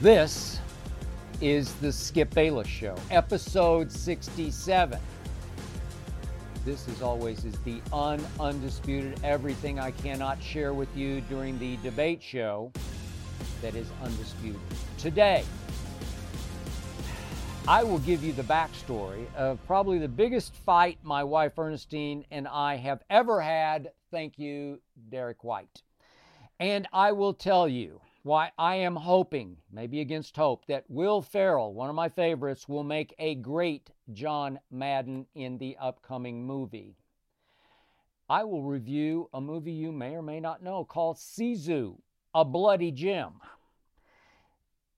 This is the Skip Bayless Show, episode 67. This, as always, is the un undisputed everything I cannot share with you during the debate show that is undisputed. Today, I will give you the backstory of probably the biggest fight my wife Ernestine and I have ever had. Thank you, Derrick White. And I will tell you why I am hoping, maybe against hope, that Will Ferrell, one of my favorites, will make a great John Madden in the upcoming movie. I will review a movie you may or may not know called Sisu, A Bloody Gem.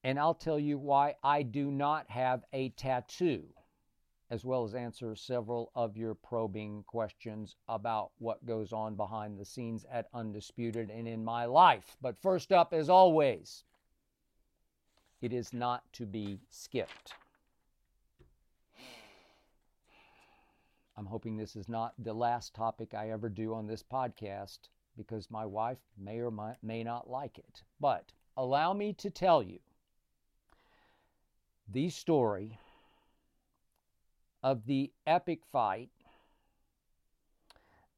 And I'll tell you why I do not have a tattoo, as well as answer several of your probing questions about what goes on behind the scenes at Undisputed and in my life. But first up, as always, it is not to be skipped. I'm hoping this is not the last topic I ever do on this podcast because my wife may or may, not like it. But allow me to tell you the story of the epic fight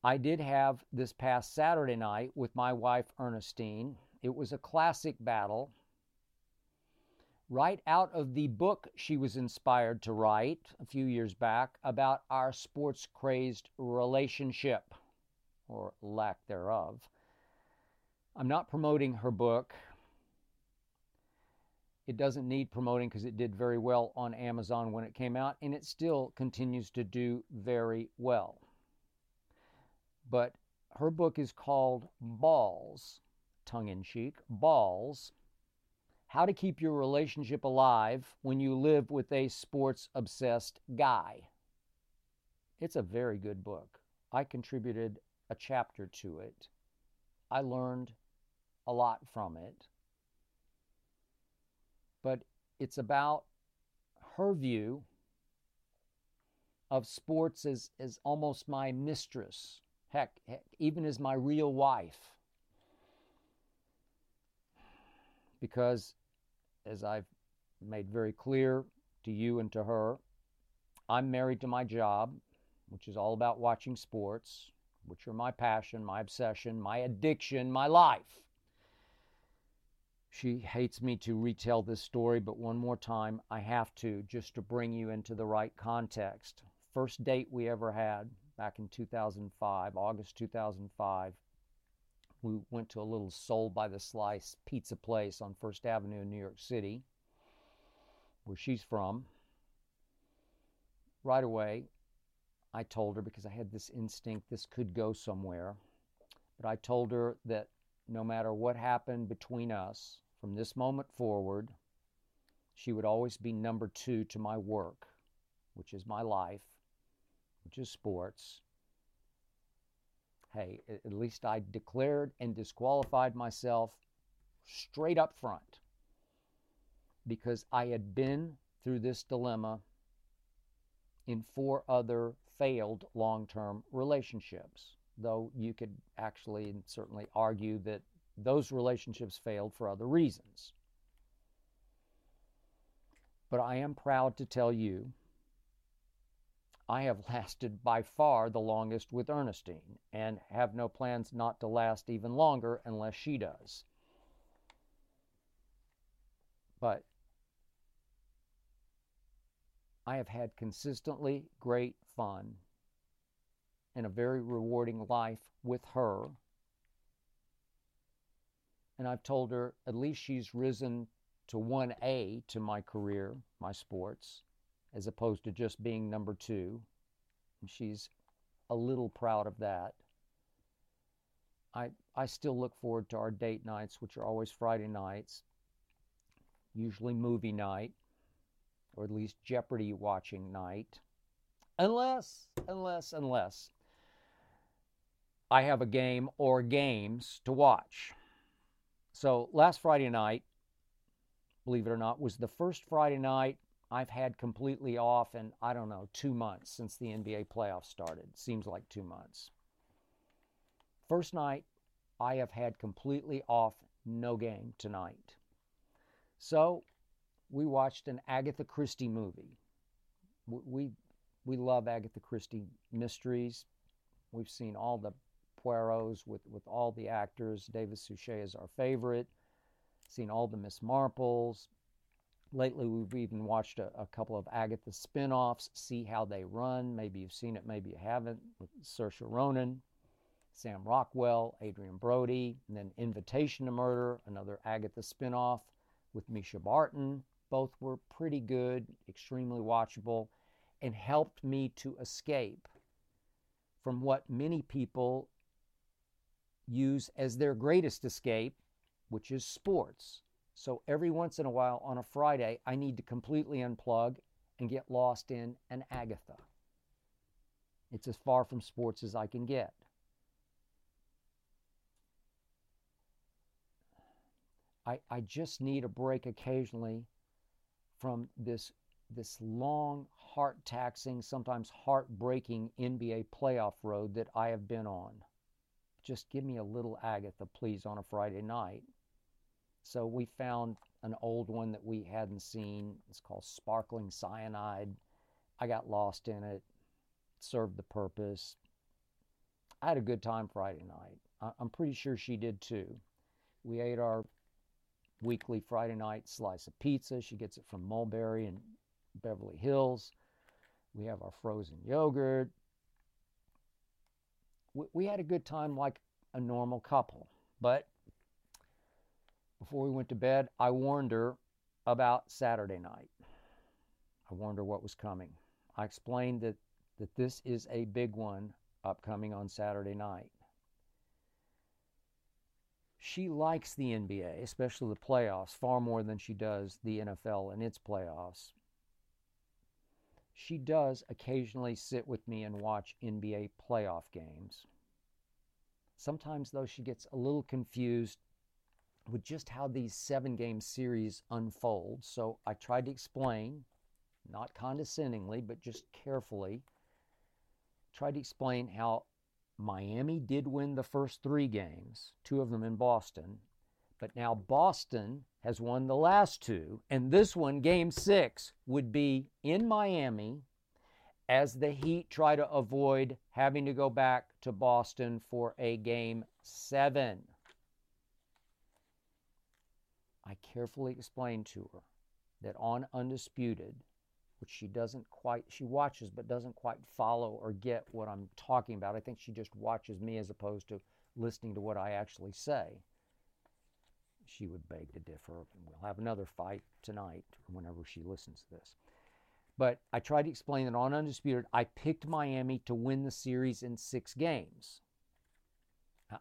I did have this past Saturday night with my wife Ernestine. It was a classic battle. Right out of the book she was inspired to write a few years back about our sports crazed relationship, or lack thereof. I'm not promoting her book. It doesn't need promoting because it did very well on Amazon when it came out, and it still continues to do very well. But her book is called Balls, tongue in cheek, Balls How to Keep Your Relationship Alive When You Live with a Sports Obsessed Guy. It's a very good book. I contributed a chapter to it. I learned a lot from it but it's about her view of sports as, as almost my mistress, heck, heck, even as my real wife. Because, as I've made very clear to you and to her, I'm married to my job, which is all about watching sports, which are my passion, my obsession, my addiction, my life. She hates me to retell this story, but one more time, I have to just to bring you into the right context. First date we ever had back in 2005, August 2005. We went to a little soul by the slice pizza place on First Avenue in New York City, where she's from. Right away, I told her because I had this instinct this could go somewhere, but I told her that no matter what happened between us, from this moment forward, she would always be number two to my work, which is my life, which is sports. Hey, at least I declared and disqualified myself straight up front because I had been through this dilemma in four other failed long term relationships, though you could actually and certainly argue that those relationships failed for other reasons. But I am proud to tell you I have lasted by far the longest with Ernestine and have no plans not to last even longer unless she does. But I have had consistently great fun and a very rewarding life with her. And I've told her at least she's risen to 1A to my career, my sports, as opposed to just being number two. And she's a little proud of that. I, I still look forward to our date nights, which are always Friday nights, usually movie night, or at least Jeopardy watching night. Unless, unless, unless I have a game or games to watch. So last Friday night, believe it or not, was the first Friday night I've had completely off in, I don't know, two months since the NBA playoffs started. Seems like two months. First night I have had completely off, no game tonight. So we watched an Agatha Christie movie. We, we love Agatha Christie mysteries. We've seen all the Poirots with, with all the actors. David Suchet is our favorite. Seen all the Miss Marples. Lately, we've even watched a, a couple of Agatha spin offs, see how they run. Maybe you've seen it, maybe you haven't, with Saoirse Ronan, Sam Rockwell, Adrien Brody, and then Invitation to Murder, another Agatha spin off with Mischa Barton. Both were pretty good, extremely watchable, and helped me to escape from what many people use as their greatest escape, which is sports. So every once in a while on a Friday, I need to completely unplug and get lost in an Agatha. It's as far from sports as I can get. I, I just need a break occasionally from this this long, heart taxing, sometimes heartbreaking NBA playoff road that I have been on. Just give me a little Agatha, please, on a Friday night. So we found an old one that we hadn't seen. It's called Sparkling Cyanide. I got lost in it, served the purpose. I had a good time Friday night. I'm pretty sure she did too. We ate our weekly Friday night slice of pizza. She gets it from Mulberry in Beverly Hills. We have our frozen yogurt. We, had a good time like a normal couple. But before we went to bed, I warned her about Saturday night. I warned her what was coming. I explained that, that this is a big one upcoming on Saturday night. She likes the NBA, especially the playoffs, far more than she does the NFL and its playoffs. She does occasionally sit with me and watch NBA playoff games. Sometimes, though, she gets a little confused with just how these seven game series unfold. So I tried to explain, not condescendingly, but just carefully, tried to explain how Miami did win the first three games, two of them in Boston, but now Boston has won the last two, and this one, game six, would be in Miami as the Heat try to avoid having to go back to Boston for a game seven. I carefully explained to her that on Undisputed, which she doesn't quite, she watches but doesn't quite follow or get what I'm talking about. I think she just watches me as opposed to listening to what I actually say. She would beg to differ. And We'll have another fight tonight whenever she listens to this. But I tried to explain that on Undisputed, I picked Miami to win the series in six games.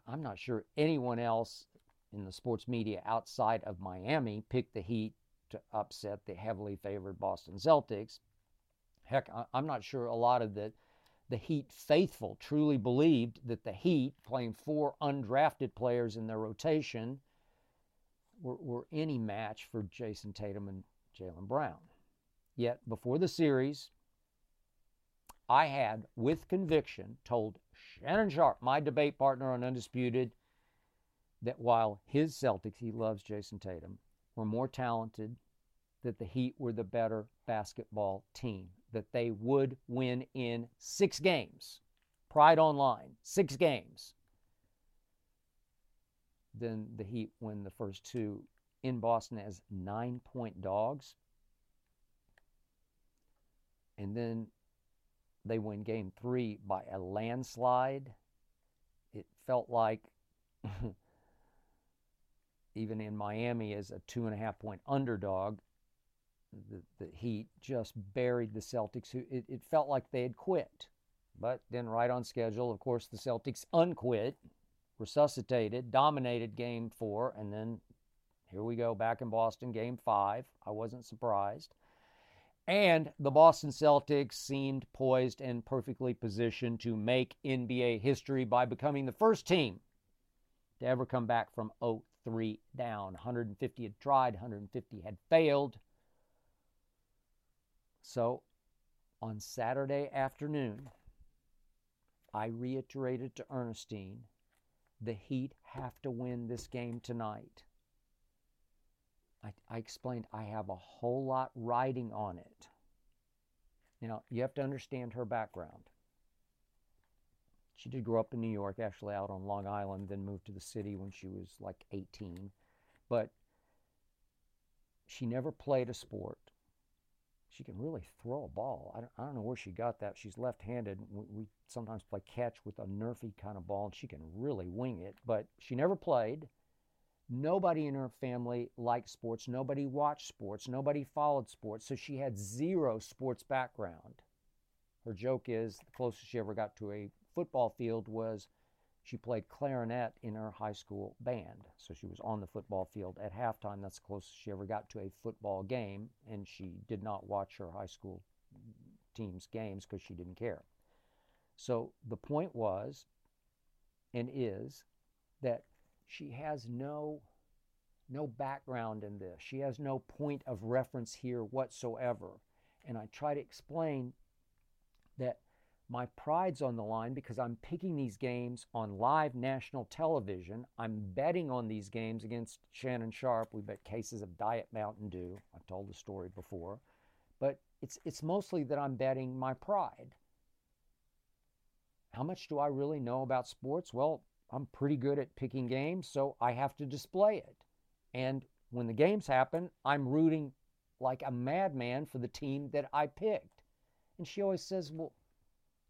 I'm not sure anyone else in the sports media outside of Miami picked the Heat to upset the heavily favored Boston Celtics. Heck, I'm not sure a lot of the the Heat faithful truly believed that the Heat, playing four undrafted players in their rotation, were, were any match for Jayson Tatum and Jaylen Brown. Yet before the series, I had, with conviction, told Shannon Sharpe, my debate partner on Undisputed, that while his Celtics, he loves Jayson Tatum, were more talented, that the Heat were the better basketball team, that they would win in six games. Pride Online, six games. Then the Heat win the first two in Boston as nine point dogs. And then they win game three by a landslide. It felt like, even in Miami, as a two and a half point underdog, the, the Heat just buried the Celtics. Who it, it felt like they had quit. But then, right on schedule, of course, the Celtics unquit, resuscitated, dominated game four, and then here we go back in Boston, game five. I wasn't surprised. And the Boston Celtics seemed poised and perfectly positioned to make NBA history by becoming the first team to ever come back from 0 3 down. 150 had tried, 150 had failed. So on Saturday afternoon, I reiterated to Ernestine the Heat have to win this game tonight. I, I explained I have a whole lot riding on it. Now, you have to understand her background. She did grow up in New York, actually out on Long Island, then moved to the city when she was like 18. But she never played a sport. She can really throw a ball. I don't, I don't know where she got that. She's left handed. We, we sometimes play catch with a Nerfy kind of ball, and she can really wing it. But she never played. Nobody in her family liked sports. Nobody watched sports. Nobody followed sports. So she had zero sports background. Her joke is the closest she ever got to a football field was she played clarinet in her high school band. So she was on the football field at halftime. That's the closest she ever got to a football game. And she did not watch her high school team's games because she didn't care. So the point was and is that she has no no background in this. She has no point of reference here whatsoever. And I try to explain that my pride's on the line because I'm picking these games on live national television. I'm betting on these games against Shannon Sharpe. We bet cases of Diet Mountain Dew. I've told the story before. But it's, it's mostly that I'm betting my pride. How much do I really know about sports? Well, I'm pretty good at picking games, so I have to display it. And when the games happen, I'm rooting like a madman for the team that I picked. And she always says, "Well,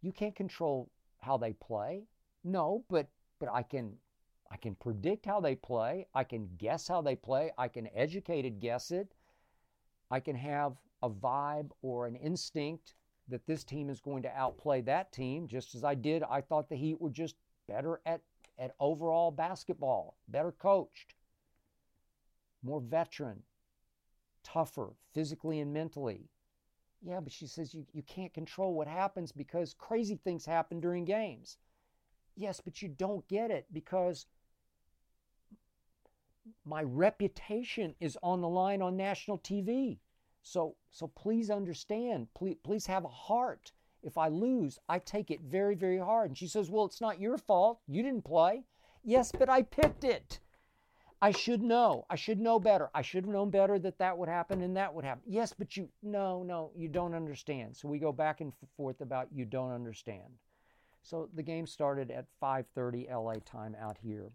you can't control how they play." No, but but I can I can predict how they play. I can guess how they play. I can educated guess it. I can have a vibe or an instinct that this team is going to outplay that team just as I did. I thought the Heat were just better at at overall basketball, better coached, more veteran, tougher physically and mentally. Yeah, but she says you, you can't control what happens because crazy things happen during games. Yes, but you don't get it because my reputation is on the line on national TV. So so please understand, please please have a heart if I lose, I take it very, very hard. And she says, Well, it's not your fault. You didn't play. Yes, but I picked it. I should know. I should know better. I should have known better that that would happen and that would happen. Yes, but you, no, no, you don't understand. So we go back and forth about you don't understand. So the game started at 5:30 LA time out here.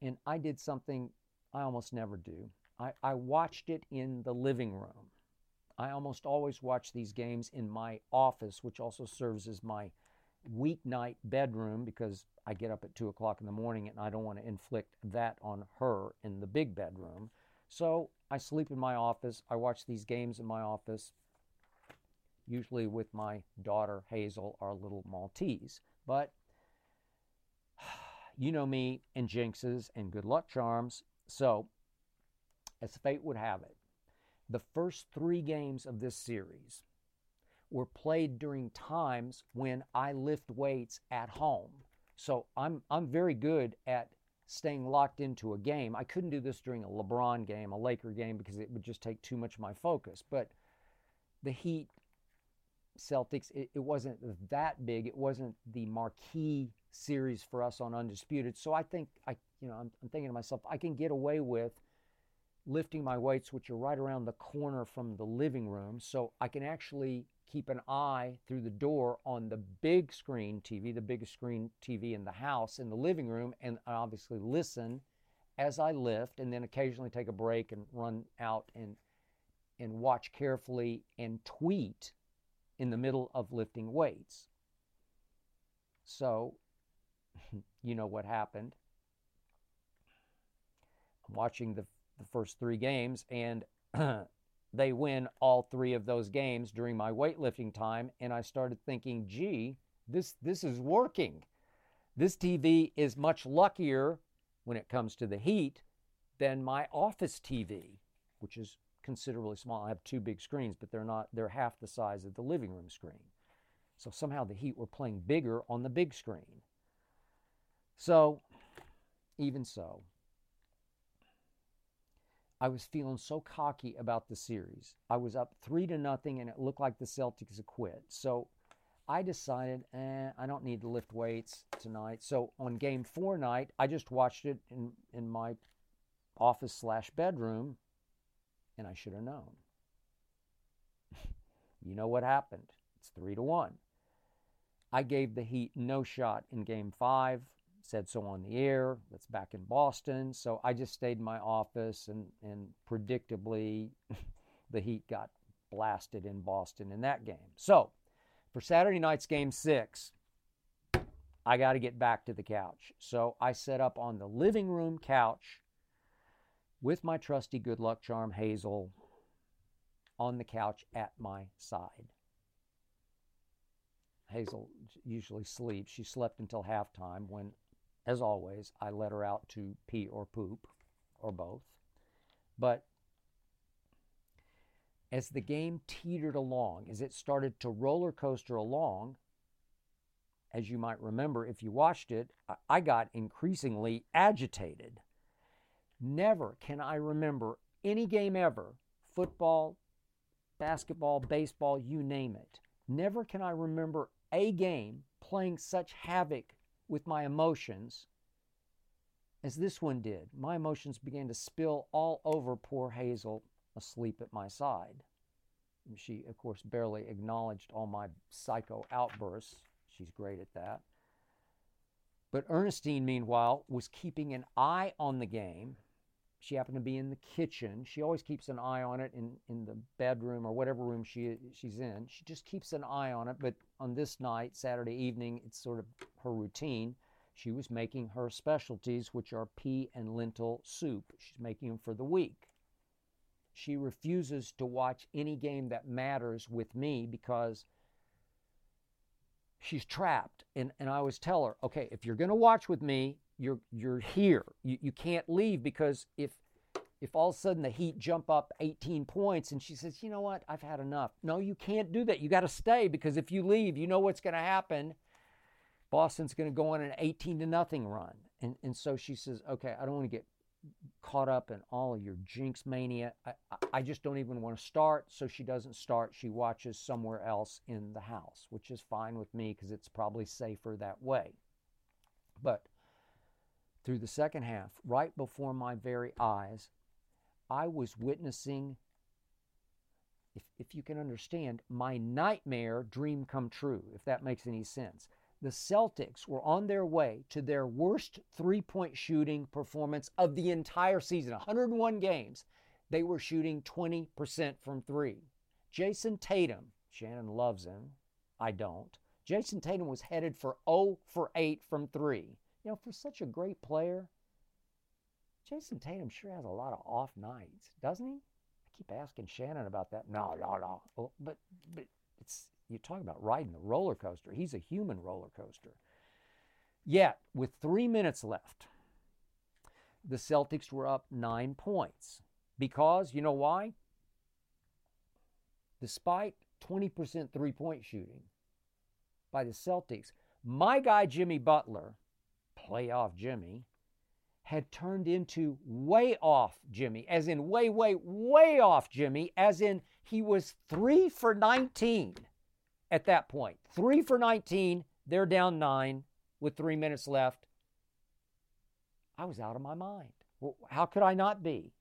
And I did something I almost never do. I, I watched it in the living room. I almost always watch these games in my office, which also serves as my weeknight bedroom because I get up at 2 o'clock in the morning and I don't want to inflict that on her in the big bedroom. So I sleep in my office. I watch these games in my office, usually with my daughter Hazel, our little Maltese. But you know me and jinxes and good luck charms. So, as fate would have it, the first three games of this series were played during times when I lift weights at home. So I'm, I'm very good at staying locked into a game. I couldn't do this during a LeBron game, a Laker game, because it would just take too much of my focus. But the Heat Celtics, it, it wasn't that big. It wasn't the marquee series for us on Undisputed. So I think I, you know, I'm, I'm thinking to myself, I can get away with lifting my weights, which are right around the corner from the living room, so I can actually keep an eye through the door on the big screen TV, the biggest screen TV in the house, in the living room, and obviously listen as I lift, and then occasionally take a break and run out and and watch carefully and tweet in the middle of lifting weights. So, you know what happened. I'm watching the, the first three games, and they win all three of those games during my weightlifting time. And I started thinking, gee, this, this is working. This TV is much luckier when it comes to the heat than my office TV, which is considerably small. I have two big screens, but they're not, they're half the size of the living room screen. So somehow the Heat were playing bigger on the big screen. So, even so, I was feeling so cocky about the series. I was up three to nothing, and it looked like the Celtics had quit. So I decided, eh, I don't need to lift weights tonight. So on game four night, I just watched it in, in my office slash bedroom, and I should have known. you know what happened? It's three to one. I gave the Heat no shot in game five, said so on the air. That's back in Boston. So I just stayed in my office, and, and predictably, the Heat got blasted in Boston in that game. So for Saturday night's game six, I got to get back to the couch. So I set up on the living room couch with my trusty good luck charm Hazel on the couch at my side. Hazel usually sleeps. She slept until halftime when, as always, I let her out to pee or poop or both. But as the game teetered along, as it started to roller coaster along, as you might remember if you watched it, I got increasingly agitated. Never can I remember any game ever football, basketball, baseball, you name it. Never can I remember a game playing such havoc with my emotions as this one did. My emotions began to spill all over poor Hazel asleep at my side. She, of course, barely acknowledged all my psycho outbursts. She's great at that. But Ernestine, meanwhile, was keeping an eye on the game she happened to be in the kitchen. She always keeps an eye on it in, in the bedroom or whatever room she she's in. She just keeps an eye on it. But on this night, Saturday evening, it's sort of her routine. She was making her specialties, which are pea and lentil soup. She's making them for the week. She refuses to watch any game that matters with me because she's trapped. And, and I always tell her, okay, if you're going to watch with me, you're you're here. You you can't leave because if if all of a sudden the Heat jump up 18 points and she says, you know what, I've had enough. No, you can't do that. You got to stay because if you leave, you know what's going to happen. Boston's going to go on an 18 to nothing run. And, and so she says, okay, I don't want to get caught up in all of your jinx mania. I, I just don't even want to start. So she doesn't start. She watches somewhere else in the house, which is fine with me because it's probably safer that way. But through the second half, right before my very eyes, I was witnessing, if, if you can understand, my nightmare dream come true, if that makes any sense. The Celtics were on their way to their worst three point shooting performance of the entire season 101 games. They were shooting 20% from three. Jayson Tatum, Shannon loves him, I don't. Jayson Tatum was headed for 0 for 8 from three. You know, for such a great player, Jayson Tatum sure has a lot of off nights, doesn't he? I keep asking Shannon about that. No, no, no. Well, but but it's you talk about riding the roller coaster. He's a human roller coaster. Yet, with three minutes left, the Celtics were up nine points. Because, you know why? Despite 20% three point shooting by the Celtics, my guy Jimmy Butler playoff Jimmy, had turned into way off Jimmy, as in way, way, way off Jimmy, as in he was three for 19 at that point. Three for 19. They're down nine with three minutes left. I was out of my mind. Well, how could I not be?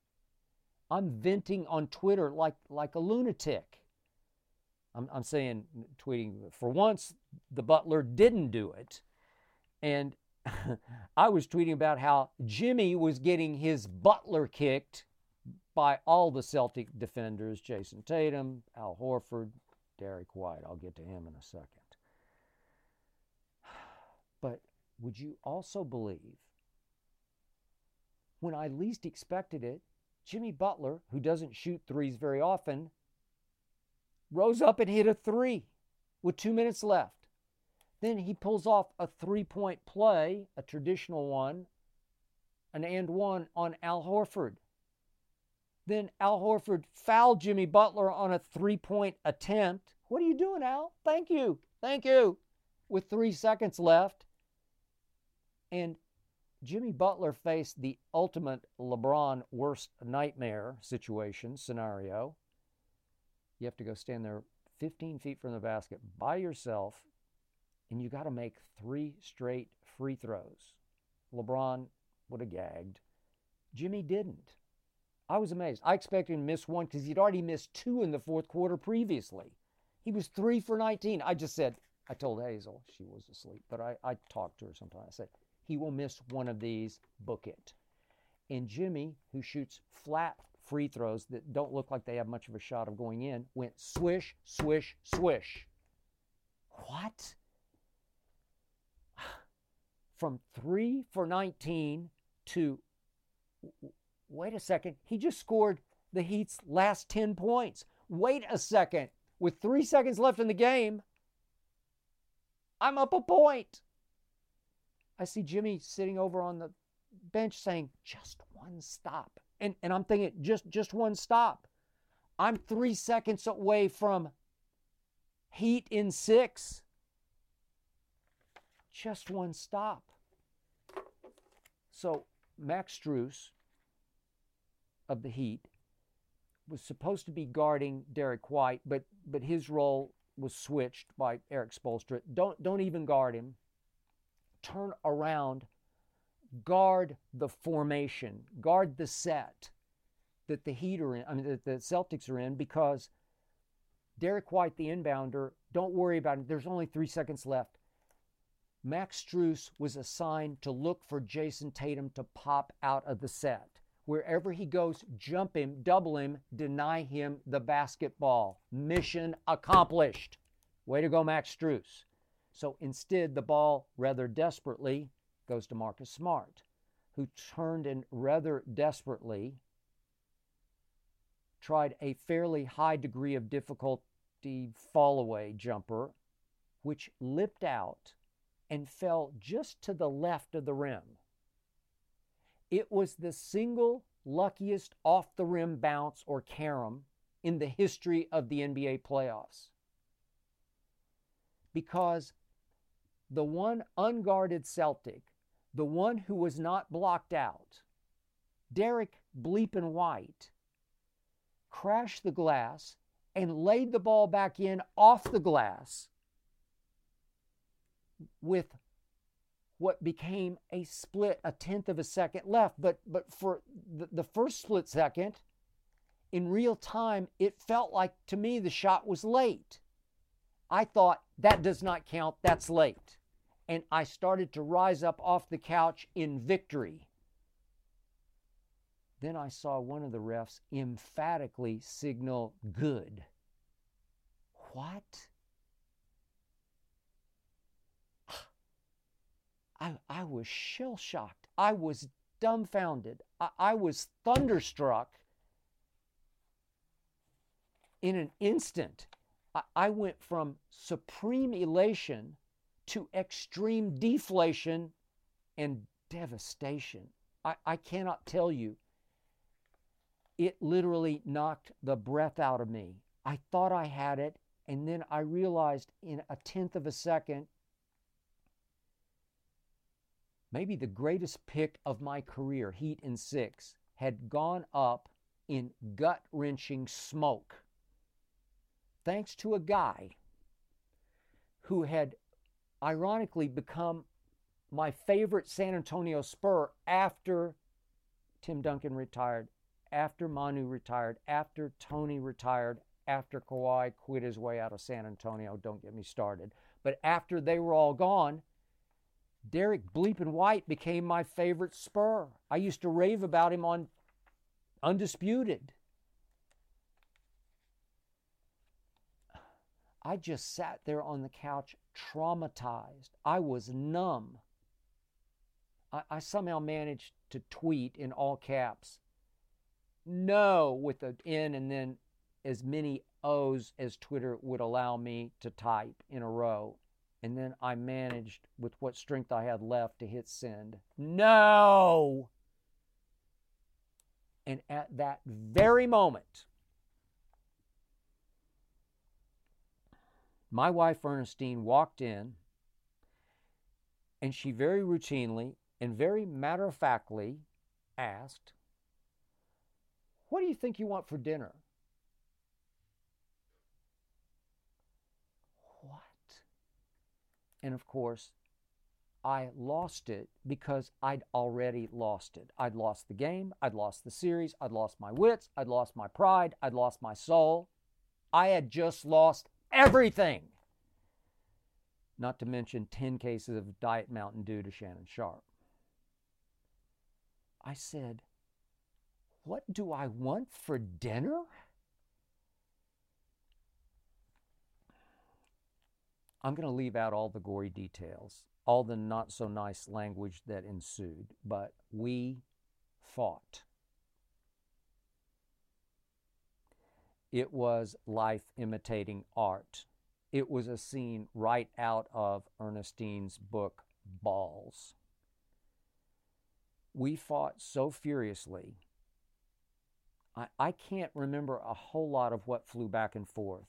I'm venting on Twitter like, like a lunatic. I'm, I'm saying, tweeting, for once, the Butler didn't do it. And I was tweeting about how Jimmy was getting his Butler kicked by all the Celtic defenders Jayson Tatum, Al Horford, Derrick White. I'll get to him in a second. But would you also believe when I least expected it, Jimmy Butler, who doesn't shoot threes very often, rose up and hit a three with two minutes left. Then he pulls off a three point play, a traditional one, an and one on Al Horford. Then Al Horford fouled Jimmy Butler on a three point attempt. What are you doing, Al? Thank you. Thank you. With three seconds left. And Jimmy Butler faced the ultimate LeBron worst nightmare situation scenario. You have to go stand there 15 feet from the basket by yourself, and you got to make three straight free throws. LeBron would have gagged. Jimmy didn't. I was amazed. I expected him to miss one because he'd already missed two in the fourth quarter previously. He was three for 19. I just said, I told Hazel, she was asleep, but I, I talked to her sometimes. I said, he will miss one of these, book it. And Jimmy, who shoots flat free throws that don't look like they have much of a shot of going in, went swish, swish, swish. What? From three for 19 to, wait a second, he just scored the Heat's last 10 points. Wait a second, with three seconds left in the game, I'm up a point. I see Jimmy sitting over on the bench saying, just one stop. And, and I'm thinking, just, just one stop. I'm three seconds away from Heat in six. Just one stop. So Max Strus of the Heat was supposed to be guarding Derrick White, but but his role was switched by Erik Spoelstra. Don't don't even guard him. Turn around, guard the formation, guard the set that the Heat are in. I mean that the Celtics are in because Derrick White, the inbounder, don't worry about it. There's only three seconds left. Max Strus was assigned to look for Jayson Tatum to pop out of the set. Wherever he goes, jump him, double him, deny him the basketball. Mission accomplished. Way to go, Max Strus. So instead, the ball rather desperately goes to Marcus Smart, who turned and rather desperately tried a fairly high degree of difficulty fall away jumper, which lipped out and fell just to the left of the rim. It was the single luckiest off the rim bounce or carom in the history of the NBA playoffs. Because the one unguarded Celtic, the one who was not blocked out, Derrick Bleepin White, crashed the glass and laid the ball back in off the glass with what became a split, a tenth of a second left. But but for the, the first split second, in real time, it felt like to me the shot was late. I thought that does not count, that's late. And I started to rise up off the couch in victory. Then I saw one of the refs emphatically signal good. What? I, I was shell shocked. I was dumbfounded. I, I was thunderstruck in an instant. I, I went from supreme elation to extreme deflation and devastation. I, I cannot tell you. It literally knocked the breath out of me. I thought I had it, and then I realized in a tenth of a second maybe the greatest pick of my career, Heat in six, had gone up in gut wrenching smoke. Thanks to a guy who had ironically become my favorite San Antonio Spur after Tim Duncan retired, after Manu retired, after Tony retired, after Kawhi quit his way out of San Antonio. Don't get me started. But after they were all gone, Derrick Bleepin White became my favorite Spur. I used to rave about him on Undisputed. I just sat there on the couch traumatized. I was numb. I, I somehow managed to tweet in all caps, no, with an N and then as many O's as Twitter would allow me to type in a row. And then I managed, with what strength I had left, to hit send. No! And at that very moment, my wife Ernestine walked in and she very routinely and very matter of factly asked, What do you think you want for dinner? What? And of course, I lost it because I'd already lost it. I'd lost the game, I'd lost the series, I'd lost my wits, I'd lost my pride, I'd lost my soul. I had just lost everything. Not to mention 10 cases of Diet Mountain Dew to Shannon Sharpe. I said, What do I want for dinner? I'm going to leave out all the gory details, all the not so nice language that ensued, but we fought. It was life imitating art. It was a scene right out of Ernestine's book, Balls. We fought so furiously. I, I can't remember a whole lot of what flew back and forth.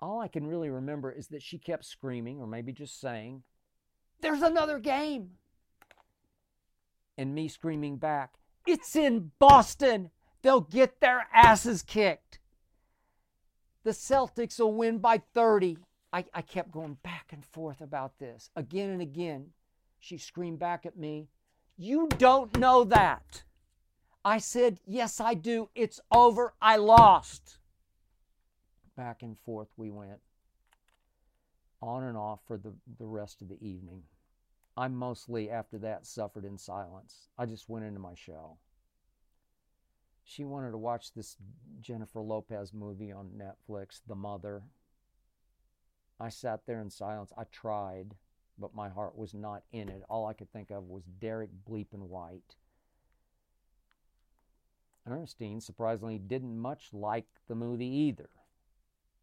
All I can really remember is that she kept screaming, or maybe just saying, There's another game! And me screaming back, It's in Boston! They'll get their asses kicked! The Celtics will win by 30. I, I kept going back and forth about this again and again. She screamed back at me, You don't know that. I said, Yes, I do. It's over. I lost. Back and forth we went, on and off for the, the rest of the evening. I mostly, after that, suffered in silence. I just went into my shell. She wanted to watch this Jennifer Lopez movie on Netflix, The Mother. I sat there in silence. I tried, but my heart was not in it. All I could think of was Derrick Bleepin White. Ernestine, surprisingly, didn't much like the movie either.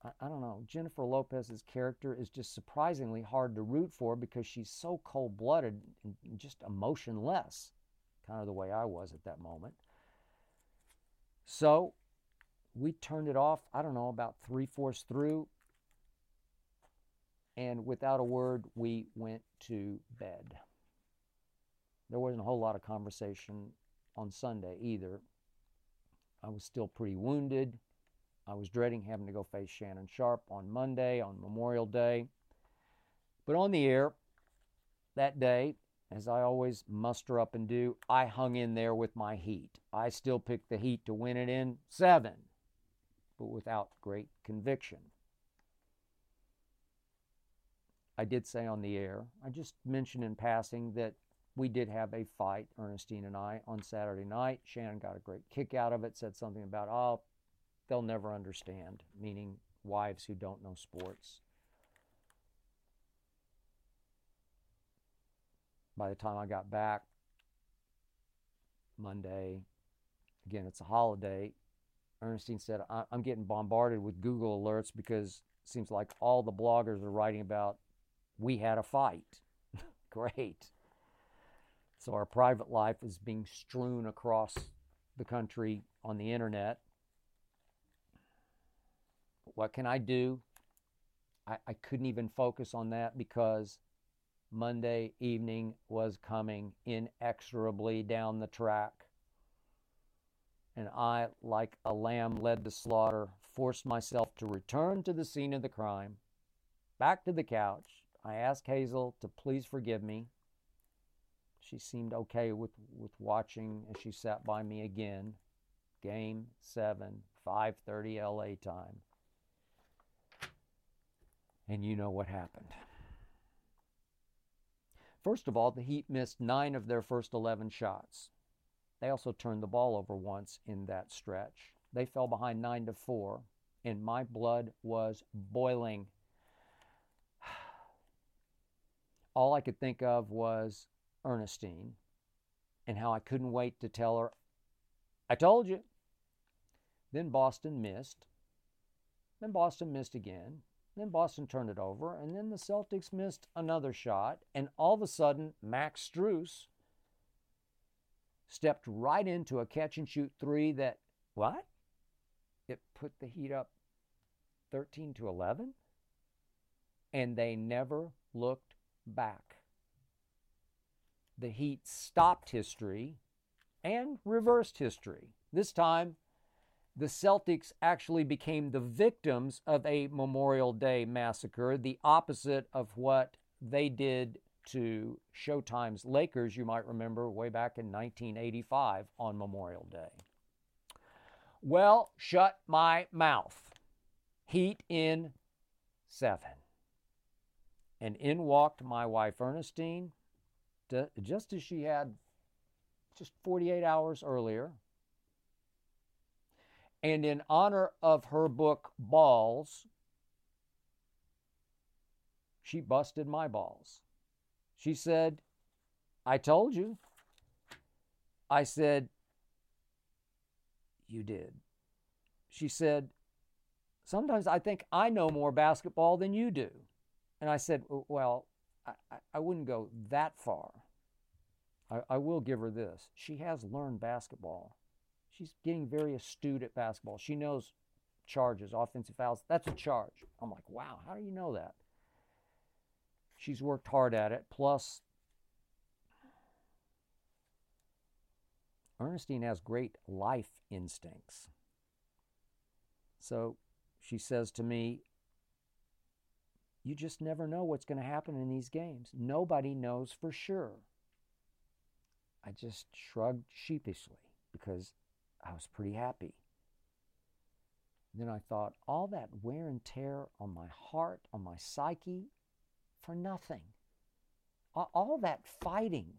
I, don't know. Jennifer Lopez's character is just surprisingly hard to root for because she's so cold blooded and just emotionless, kind of the way I was at that moment. So we turned it off, I don't know, about three fourths through. And without a word, we went to bed. There wasn't a whole lot of conversation on Sunday either. I was still pretty wounded. I was dreading having to go face Shannon Sharpe on Monday, on Memorial Day. But on the air that day, as I always muster up and do, I hung in there with my Heat. I still picked the Heat to win it in seven, but without great conviction. I did say on the air, I just mentioned in passing that we did have a fight, Ernestine and I, on Saturday night. Shannon got a great kick out of it, said something about, oh, they'll never understand, meaning wives who don't know sports. By the time I got back Monday, again, it's a holiday, Ernestine said, I'm getting bombarded with Google alerts because it seems like all the bloggers are writing about we had a fight. Great. So our private life is being strewn across the country on the internet. What can I do? I, I couldn't even focus on that because Monday evening was coming inexorably down the track. And I, like a lamb led to slaughter, forced myself to return to the scene of the crime, back to the couch. I asked Hazel to please forgive me. She seemed okay with, with watching as she sat by me again. Game 7, 5:30 LA time. And you know what happened. First of all, the Heat missed 9 of their first 11 shots. They also turned the ball over once in that stretch. They fell behind 9 to 4 and my blood was boiling. All I could think of was Ernestine and how I couldn't wait to tell her, I told you. Then Boston missed. Then Boston missed again. Then Boston turned it over. And then the Celtics missed another shot. And all of a sudden, Max Strus stepped right into a catch and shoot three that, what? It put the Heat up 13 to 11. And they never looked back. The Heat stopped history and reversed history. This time, the Celtics actually became the victims of a Memorial Day massacre, the opposite of what they did to Showtime's Lakers, you might remember, way back in 1985 on Memorial Day. Well, shut my mouth. Heat in seven. And in walked my wife Ernestine, just as she had just 48 hours earlier. And in honor of her book, Balls, she busted my balls. She said, I told you. I said, You did. She said, Sometimes I think I know more basketball than you do. And I said, Well, I, I wouldn't go that far. I, I will give her this. She has learned basketball she's getting very astute at basketball. She knows charges, offensive fouls. That's a charge. I'm like, wow, how do you know that? She's worked hard at it. Plus, Ernestine has great life instincts. So she says to me, You just never know what's going to happen in these games. Nobody knows for sure. I just shrugged sheepishly because I was pretty happy. Then I thought, all that wear and tear on my heart, on my psyche, for nothing. All that fighting,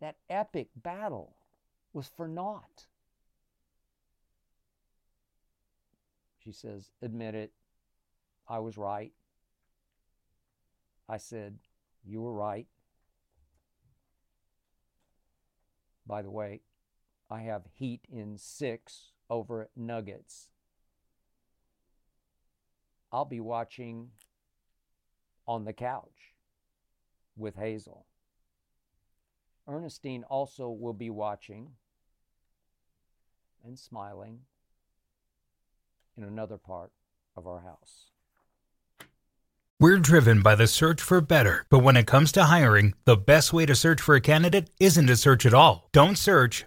that epic battle, was for naught. She says, Admit it, I was right. I said, You were right. By the way, I have Heat in six over Nuggets. I'll be watching on the couch with Hazel. Ernestine also will be watching and smiling in another part of our house. We're driven by the search for better, but when it comes to hiring, the best way to search for a candidate isn't to search at all. Don't search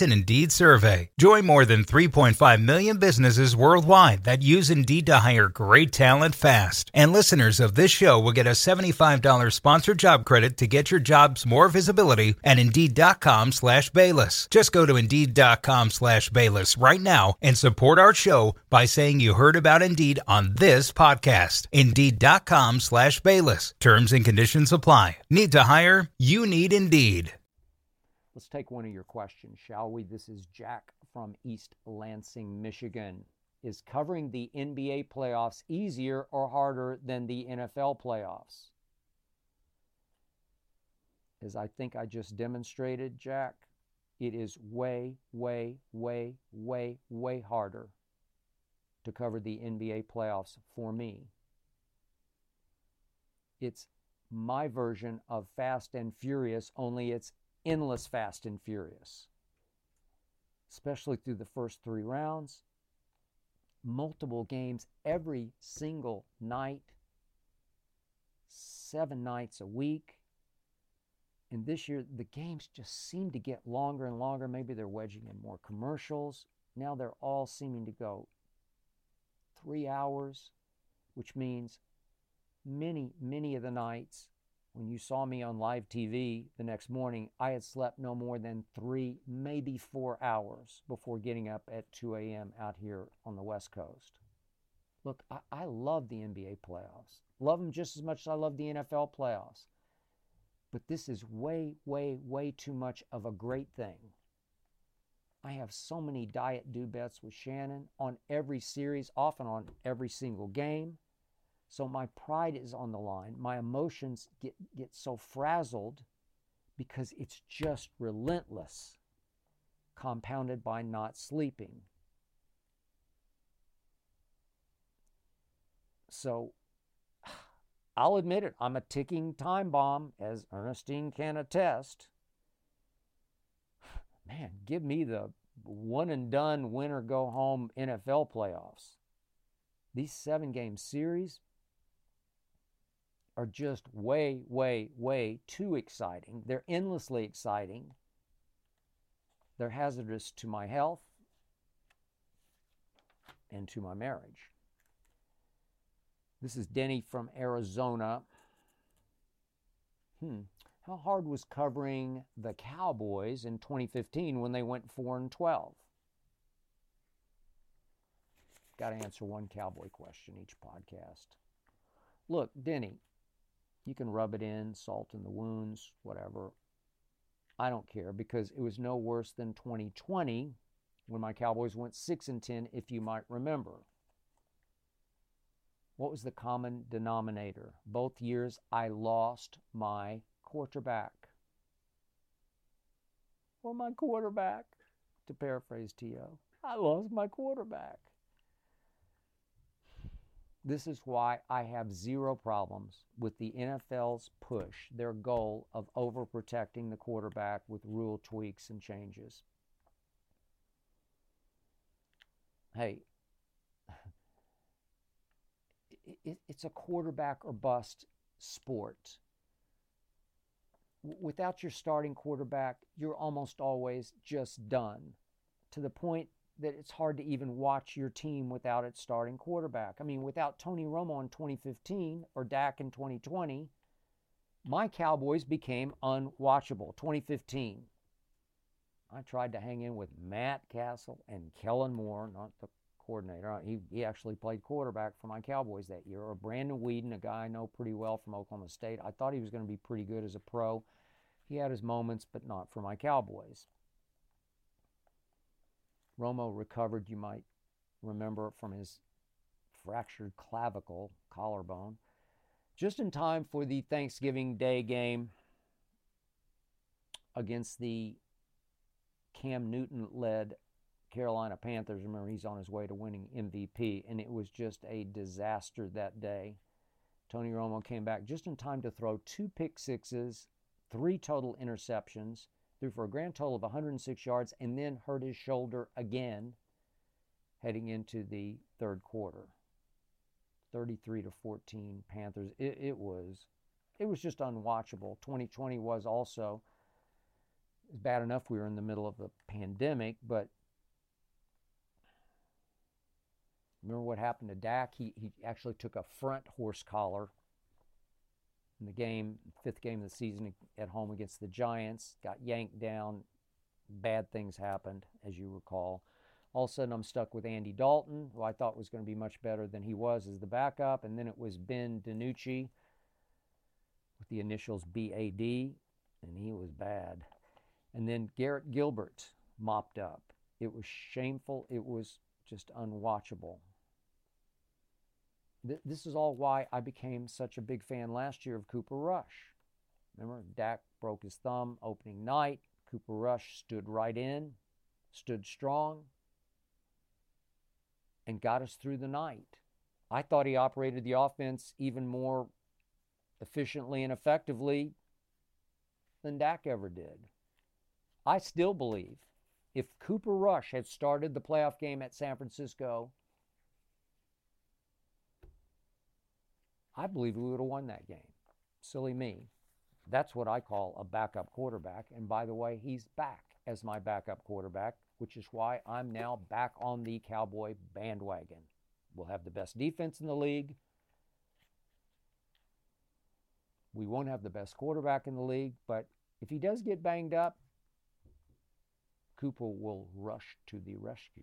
And indeed survey. Join more than 3.5 million million businesses worldwide that use Indeed to hire great talent fast. And listeners of this show will get a $75 sponsored job credit to get your jobs more visibility at Indeed.com slash Bayless. Just go to Indeed.com slash Bayless right now and support our show by saying you heard about Indeed on this podcast. Indeed.com slash Bayless. Terms and conditions apply. Need to hire? You need Indeed. Let's take one of your questions, shall we? This is Jack from East Lansing, Michigan. Is covering the NBA playoffs easier or harder than the NFL playoffs? As I think I just demonstrated, Jack, it is way, way, way, way, way harder to cover the NBA playoffs for me. It's my version of Fast and Furious, only it's endless Fast and Furious, especially through the first three rounds. Multiple games every single night, seven nights a week. And this year, the games just seem to get longer and longer. Maybe they're wedging in more commercials. Now they're all seeming to go three hours, which means many, many of the nights when you saw me on live TV the next morning, I had slept no more than three, maybe four hours before getting up at 2 a.m. out here on the West Coast. Look, I, I love the NBA playoffs. Love them just as much as I love the NFL playoffs. But this is way, way, way too much of a great thing. I have so many diet do bets with Shannon on every series, often on every single game. So my pride is on the line. My emotions get, get so frazzled because it's just relentless, compounded by not sleeping. So I'll admit it, I'm a ticking time bomb, as Ernestine can attest. Man, give me the one and done winner go home NFL playoffs. These seven game series, are just way, way, way too exciting. They're endlessly exciting. They're hazardous to my health and to my marriage. This is Denny from Arizona. Hmm. How hard was covering the Cowboys in 2015 when they went 4 and 12? Got to answer one Cowboy question each podcast. Look, Denny, you can rub it in, salt in the wounds, whatever. I don't care because it was no worse than 2020 when my Cowboys went 6 and 10 if you might remember. What was the common denominator? Both years I lost my quarterback. Or my quarterback, to paraphrase T.O. I lost my quarterback. This is why I have zero problems with the NFL's push, their goal of overprotecting the quarterback with rule tweaks and changes. Hey, it's a quarterback or bust sport. Without your starting quarterback, you're almost always just done to the point that it's hard to even watch your team without its starting quarterback. I mean, without Tony Romo in 2015 or Dak in 2020, my Cowboys became unwatchable. 2015. I tried to hang in with Matt Cassel and Kellen Moore, not the coordinator. He, he actually played quarterback for my Cowboys that year. Or Brandon Weeden, a guy I know pretty well from Oklahoma State. I thought he was going to be pretty good as a pro. He had his moments, but not for my Cowboys. Romo recovered, you might remember, from his fractured clavicle, collarbone, just in time for the Thanksgiving Day game against the Cam Newton led Carolina Panthers. Remember, he's on his way to winning MVP, and it was just a disaster that day. Tony Romo came back just in time to throw two pick sixes, three total interceptions, threw for a grand total of 106 yards, and then hurt his shoulder again heading into the third quarter. 33 to 14 Panthers. It, it was it was just unwatchable. 2020 was also it's bad enough we were in the middle of the pandemic, but remember what happened to Dak? He he actually took a front horse collar in the game, fifth game of the season at home against the Giants, got yanked down. Bad things happened, as you recall. All of a sudden, I'm stuck with Andy Dalton, who I thought was going to be much better than he was as the backup. And then it was Ben DiNucci with the initials BAD, and he was bad. And then Garrett Gilbert mopped up. It was shameful. It was just unwatchable th- this is all why I became such a big fan last year of Cooper Rush. Remember, Dak broke his thumb opening night. Cooper Rush stood right in, stood strong. and got us through the night. I thought he operated the offense even more efficiently and effectively than Dak ever did. I still believe if Cooper Rush had started the playoff game at San Francisco, I believe we would have won that game. Silly me. That's what I call a backup quarterback. And by the way, he's back as my backup quarterback, which is why I'm now back on the Cowboy bandwagon. We'll have the best defense in the league. We won't have the best quarterback in the league, but if he does get banged up, Cooper will rush to the rescue.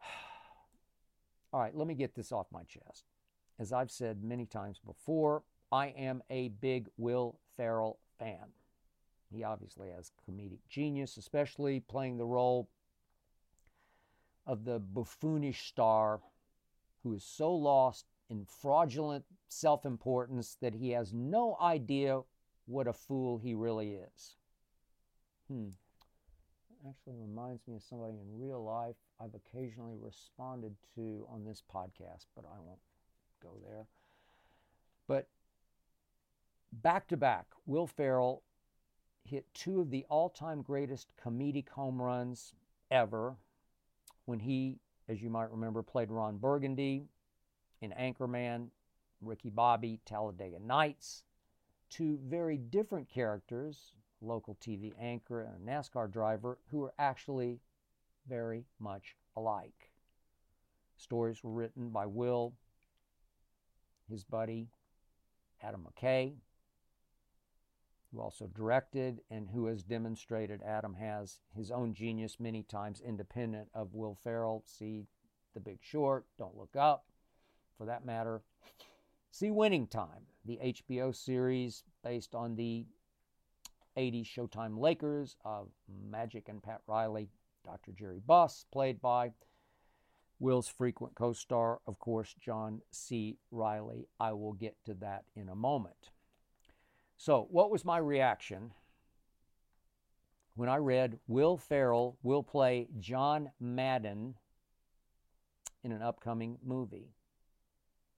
All right, let me get this off my chest. As I've said many times before, I am a big Will Ferrell fan. He obviously has comedic genius, especially playing the role of the buffoonish star who is so lost in fraudulent self importance that he has no idea what a fool he really is. Hmm. Actually reminds me of somebody in real life I've occasionally responded to on this podcast, but I won't go there. But back to back, Will Ferrell hit two of the all time greatest comedic home runs ever when he, as you might remember, played Ron Burgundy in Anchorman, Ricky Bobby, Talladega Nights. Two very different characters, local TV anchor and a NASCAR driver, who are actually very much alike. Stories were written by Will, his buddy Adam McKay, who also directed and who has demonstrated Adam has his own genius many times independent of Will Ferrell. See The Big Short, Don't Look Up, for that matter. See Winning Time, the HBO series based on the 80s Showtime Lakers of Magic and Pat Riley. Dr. Jerry Buss, played by Will's frequent co star, of course, John C. Reilly. I will get to that in a moment. So, what was my reaction when I read Will Ferrell will play John Madden in an upcoming movie?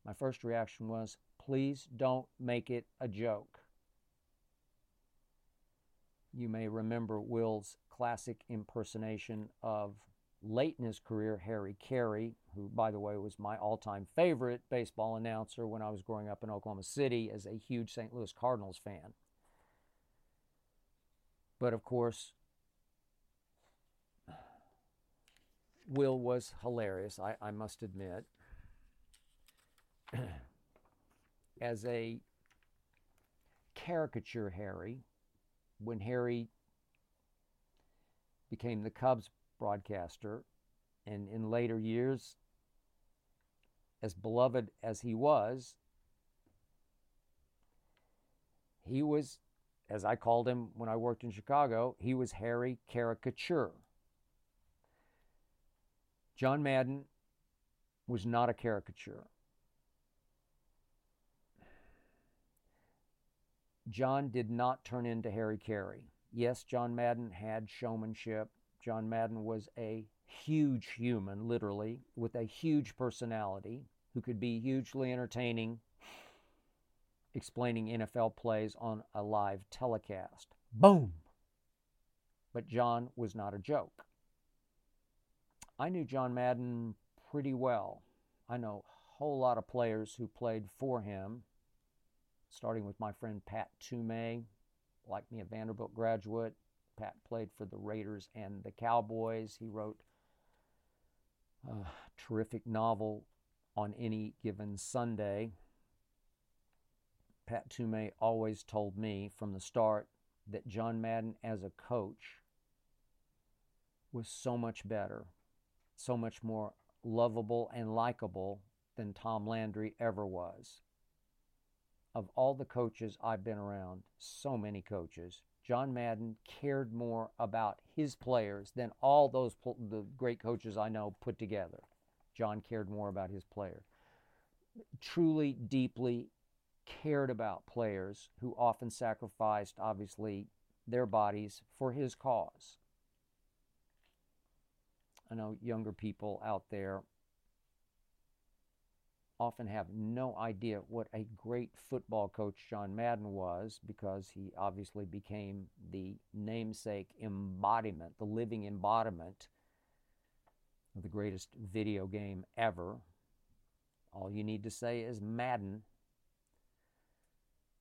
My first reaction was, please don't make it a joke. You may remember Will's classic impersonation of late in his career Harry Caray, who, by the way, was my all time favorite baseball announcer when I was growing up in Oklahoma City as a huge St. Louis Cardinals fan. But of course, Will was hilarious, I, I must admit. as a caricature Harry, when Harry became the Cubs broadcaster, and in later years, as beloved as he was, he was, as I called him when I worked in Chicago, he was Harry Caricature. John Madden was not a caricature. John did not turn into Harry Caray. Yes, John Madden had showmanship. John Madden was a huge human, literally, with a huge personality who could be hugely entertaining, explaining NFL plays on a live telecast. Boom! But John was not a joke. I knew John Madden pretty well. I know a whole lot of players who played for him, starting with my friend Pat Toomay, like me, a Vanderbilt graduate. Pat played for the Raiders and the Cowboys. He wrote a terrific novel on any given Sunday. Pat Toomay always told me from the start that John Madden as a coach was so much better, so much more lovable and likable than Tom Landry ever was. Of all the coaches I've been around, so many coaches, John Madden cared more about his players than all those the great coaches I know put together. John cared more about his players. Truly, deeply cared about players who often sacrificed, obviously, their bodies for his cause. I know younger people out there often have no idea what a great football coach John Madden was because he obviously became the namesake embodiment, the living embodiment of the greatest video game ever. All you need to say is Madden.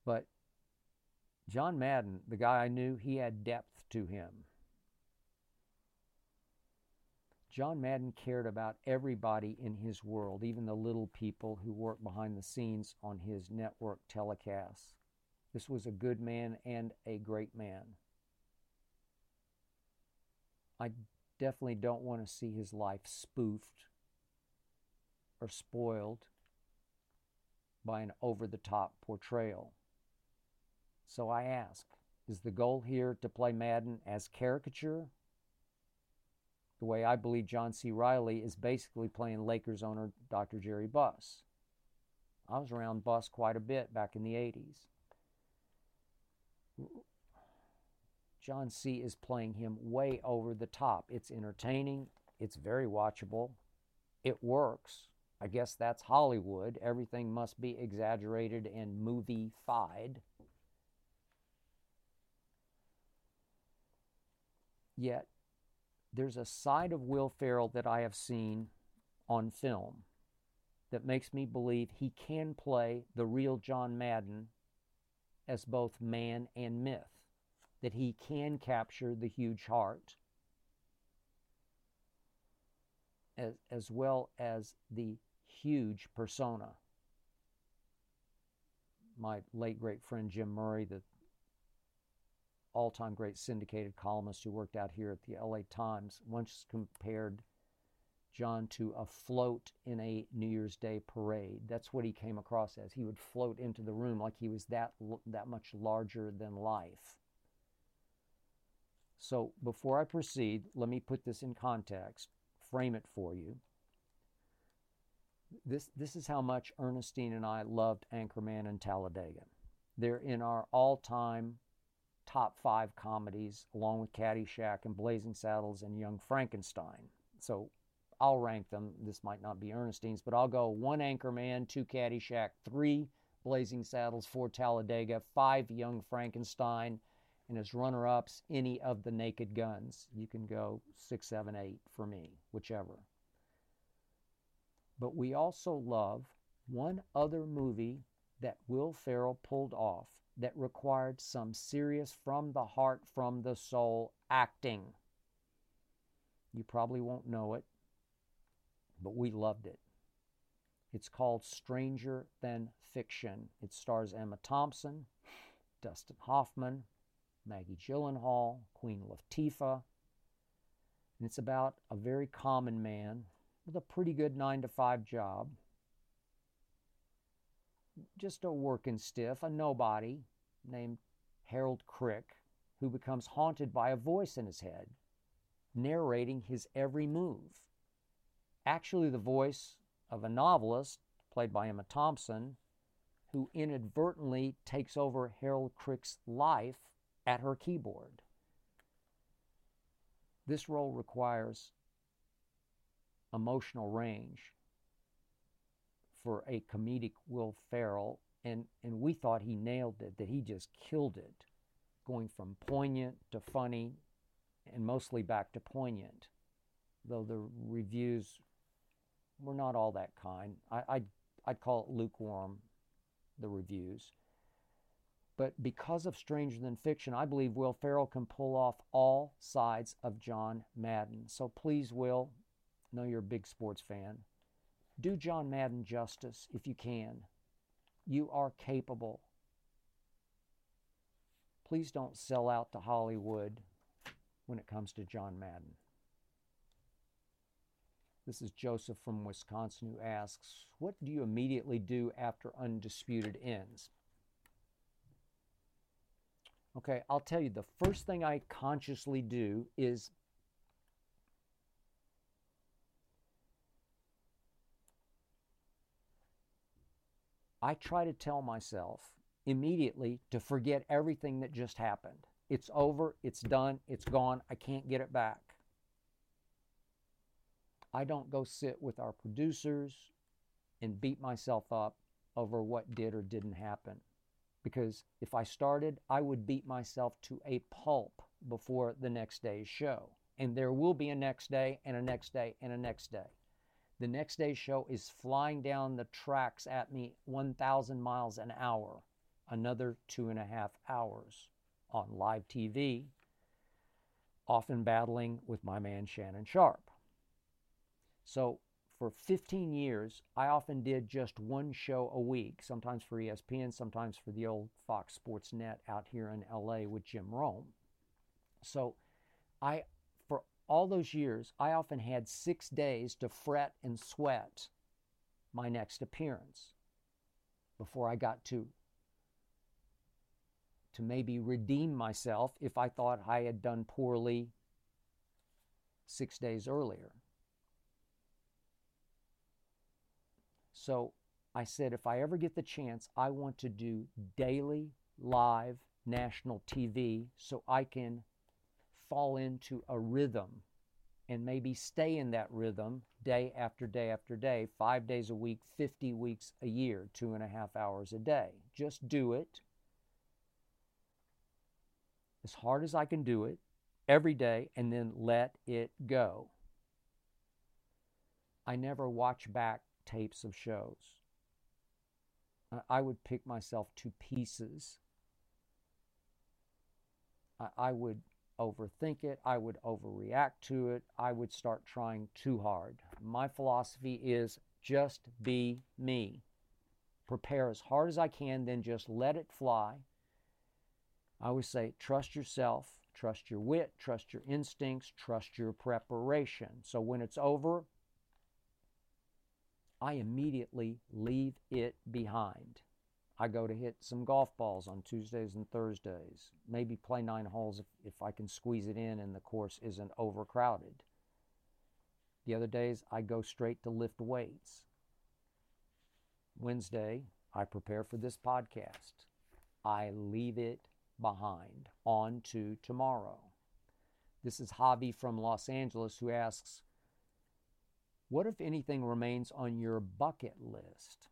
But John Madden, the guy I knew, he had depth to him. John Madden cared about everybody in his world, even the little people who worked behind the scenes on his network telecasts. This was a good man and a great man. I definitely don't want to see his life spoofed or spoiled by an over the top portrayal. So I ask is the goal here to play Madden as caricature? The way I believe John C. Reilly is basically playing Lakers owner Dr. Jerry Buss. I was around Buss quite a bit back in the 80s. John C. is playing him way over the top. It's entertaining, it's very watchable, it works. I guess that's Hollywood. Everything must be exaggerated and movie-fied. Yet, there's a side of Will Ferrell that I have seen on film that makes me believe he can play the real John Madden as both man and myth, that he can capture the huge heart as, as well as the huge persona. My late great friend Jim Murray, the all time great syndicated columnist who worked out here at the LA Times, once compared John to a float in a New Year's Day parade. That's what he came across as. He would float into the room like he was that, that much larger than life. So before I proceed, let me put this in context, frame it for you. This, this is how much Ernestine and I loved Anchorman and Talladega. They're in our all time top five comedies, along with Caddyshack and Blazing Saddles and Young Frankenstein. So I'll rank them. This might not be Ernestine's, but I'll go one Anchorman, two Caddyshack, three Blazing Saddles, four Talladega, five Young Frankenstein, and as runner ups, any of the Naked Guns. You can go six, seven, eight for me, whichever. But we also love one other movie that Will Ferrell pulled off that required some serious from the heart, from the soul acting. You probably won't know it, but we loved it. It's called Stranger Than Fiction. It stars Emma Thompson, Dustin Hoffman, Maggie Gyllenhaal, Queen Latifah. And it's about a very common man with a pretty good nine to five job just a working stiff, a nobody named Harold Crick, who becomes haunted by a voice in his head, narrating his every move. Actually, the voice of a novelist, played by Emma Thompson, who inadvertently takes over Harold Crick's life at her keyboard. This role requires emotional range for a comedic Will Ferrell, and, and we thought he nailed it, that he just killed it, going from poignant to funny, and mostly back to poignant, though the reviews were not all that kind. I, I'd, I'd call it lukewarm, the reviews. But because of Stranger Than Fiction, I believe Will Ferrell can pull off all sides of John Madden. So please, Will, know you're a big sports fan. Do John Madden justice if you can. You are capable. Please don't sell out to Hollywood when it comes to John Madden. This is Joseph from Wisconsin who asks, What do you immediately do after Undisputed ends? Okay, I'll tell you the first thing I consciously do is I try to tell myself immediately to forget everything that just happened. It's over, it's done, it's gone, I can't get it back. I don't go sit with our producers and beat myself up over what did or didn't happen. Because if I started, I would beat myself to a pulp before the next day's show. And there will be a next day, and a next day, and a next day. The next day's show is flying down the tracks at me 1,000 miles an hour, another two and a half hours on live TV, often battling with my man Shannon Sharpe. So for 15 years, I often did just one show a week, sometimes for ESPN, sometimes for the old Fox Sports Net out here in LA with Jim Rome. So I all those years, I often had 6 days to fret and sweat my next appearance before I got to to maybe redeem myself if I thought I had done poorly 6 days earlier. So I said, if I ever get the chance, I want to do daily live national TV so I can fall into a rhythm and maybe stay in that rhythm day after day after day, five days a week, 50 weeks a year, two and a half hours a day. Just do it as hard as I can do it every day and then let it go. I never watch back tapes of shows. I would pick myself to pieces. I would overthink it. I would overreact to it. I would start trying too hard. My philosophy is just be me. Prepare as hard as I can, then just let it fly. I always say, trust yourself, trust your wit, trust your instincts, trust your preparation. So when it's over, I immediately leave it behind. I go to hit some golf balls on Tuesdays and Thursdays, maybe play nine holes if, if I can squeeze it in and the course isn't overcrowded. The other days, I go straight to lift weights. Wednesday, I prepare for this podcast. I leave it behind. On to tomorrow. This is Hobby from Los Angeles who asks, What, if anything, remains on your bucket list?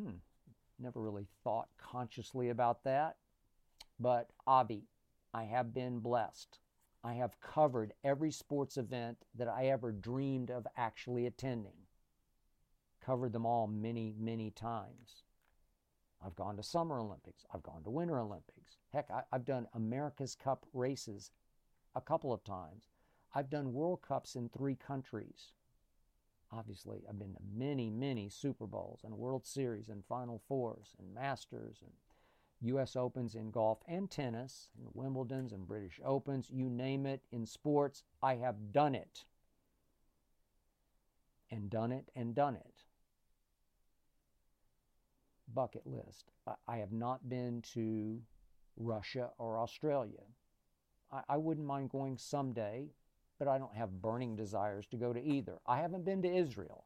Hmm, never really thought consciously about that. But Avi, I have been blessed. I have covered every sports event that I ever dreamed of actually attending. Covered them all many, many times. I've gone to Summer Olympics. I've gone to Winter Olympics. Heck, I, have done America's Cup races a couple of times. I've done World Cups in three countries. Obviously, I've been to many, many Super Bowls and World Series and Final Fours and Masters and U.S. Opens in golf and tennis, and Wimbledons and British Opens, you name it in sports, I have done it. And done it and done it bucket list. I have not been to Russia or Australia. I, I wouldn't mind going someday, but I don't have burning desires to go to either. I haven't been to Israel.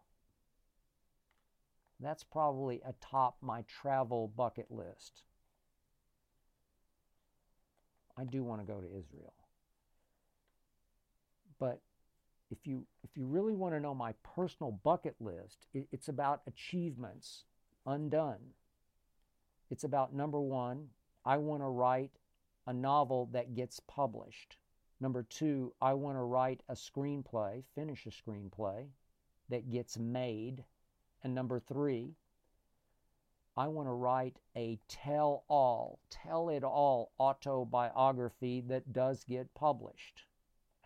That's probably atop my travel bucket list. I do want to go to Israel. But if you if you really want to know my personal bucket list, it, it's about achievements undone. It's about number one, I want to write a novel that gets published. Number two, I want to write a screenplay, finish a screenplay that gets made. And number three, I want to write a tell all, tell it all autobiography that does get published,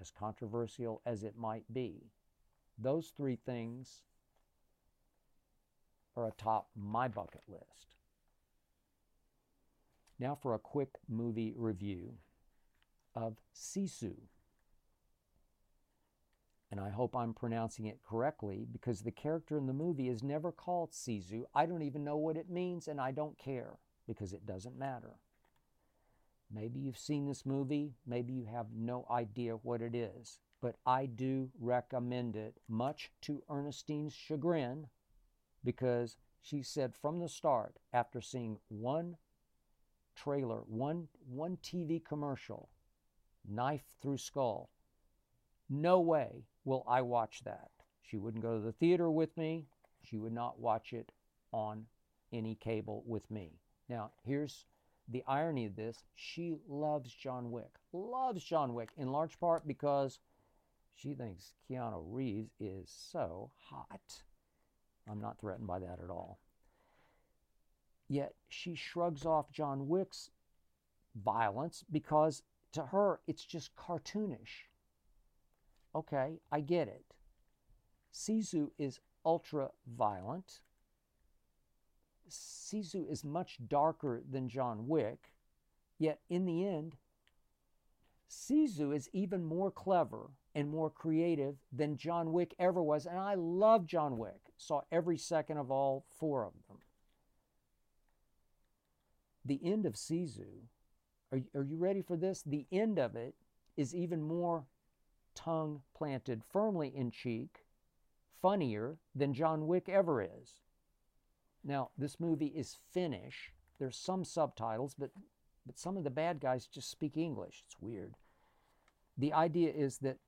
as controversial as it might be. Those three things are atop my bucket list. Now for a quick movie review of Sisu. And I hope I'm pronouncing it correctly because the character in the movie is never called Sisu. I don't even know what it means and I don't care because it doesn't matter. Maybe you've seen this movie, maybe you have no idea what it is, but I do recommend it, much to Ernestine's chagrin, because she said from the start, after seeing one trailer, one, one TV commercial, knife through skull, no way will I watch that. She wouldn't go to the theater with me. She would not watch it on any cable with me. Now, here's the irony of this she loves John Wick, loves John Wick, in large part because she thinks Keanu Reeves is so hot. I'm not threatened by that at all. Yet she shrugs off John Wick's violence because to her it's just cartoonish. Okay, I get it. Sisu is ultra violent. Sisu is much darker than John Wick, yet in the end, Sisu is even more clever and more creative than John Wick ever was. And I love John Wick, saw every second of all four of them. The end of Sisu, are, are you ready for this? The end of it is even more tongue planted firmly in cheek, funnier than John Wick ever is. Now, this movie is Finnish. There's some subtitles, but but some of the bad guys just speak English. It's weird. The idea is that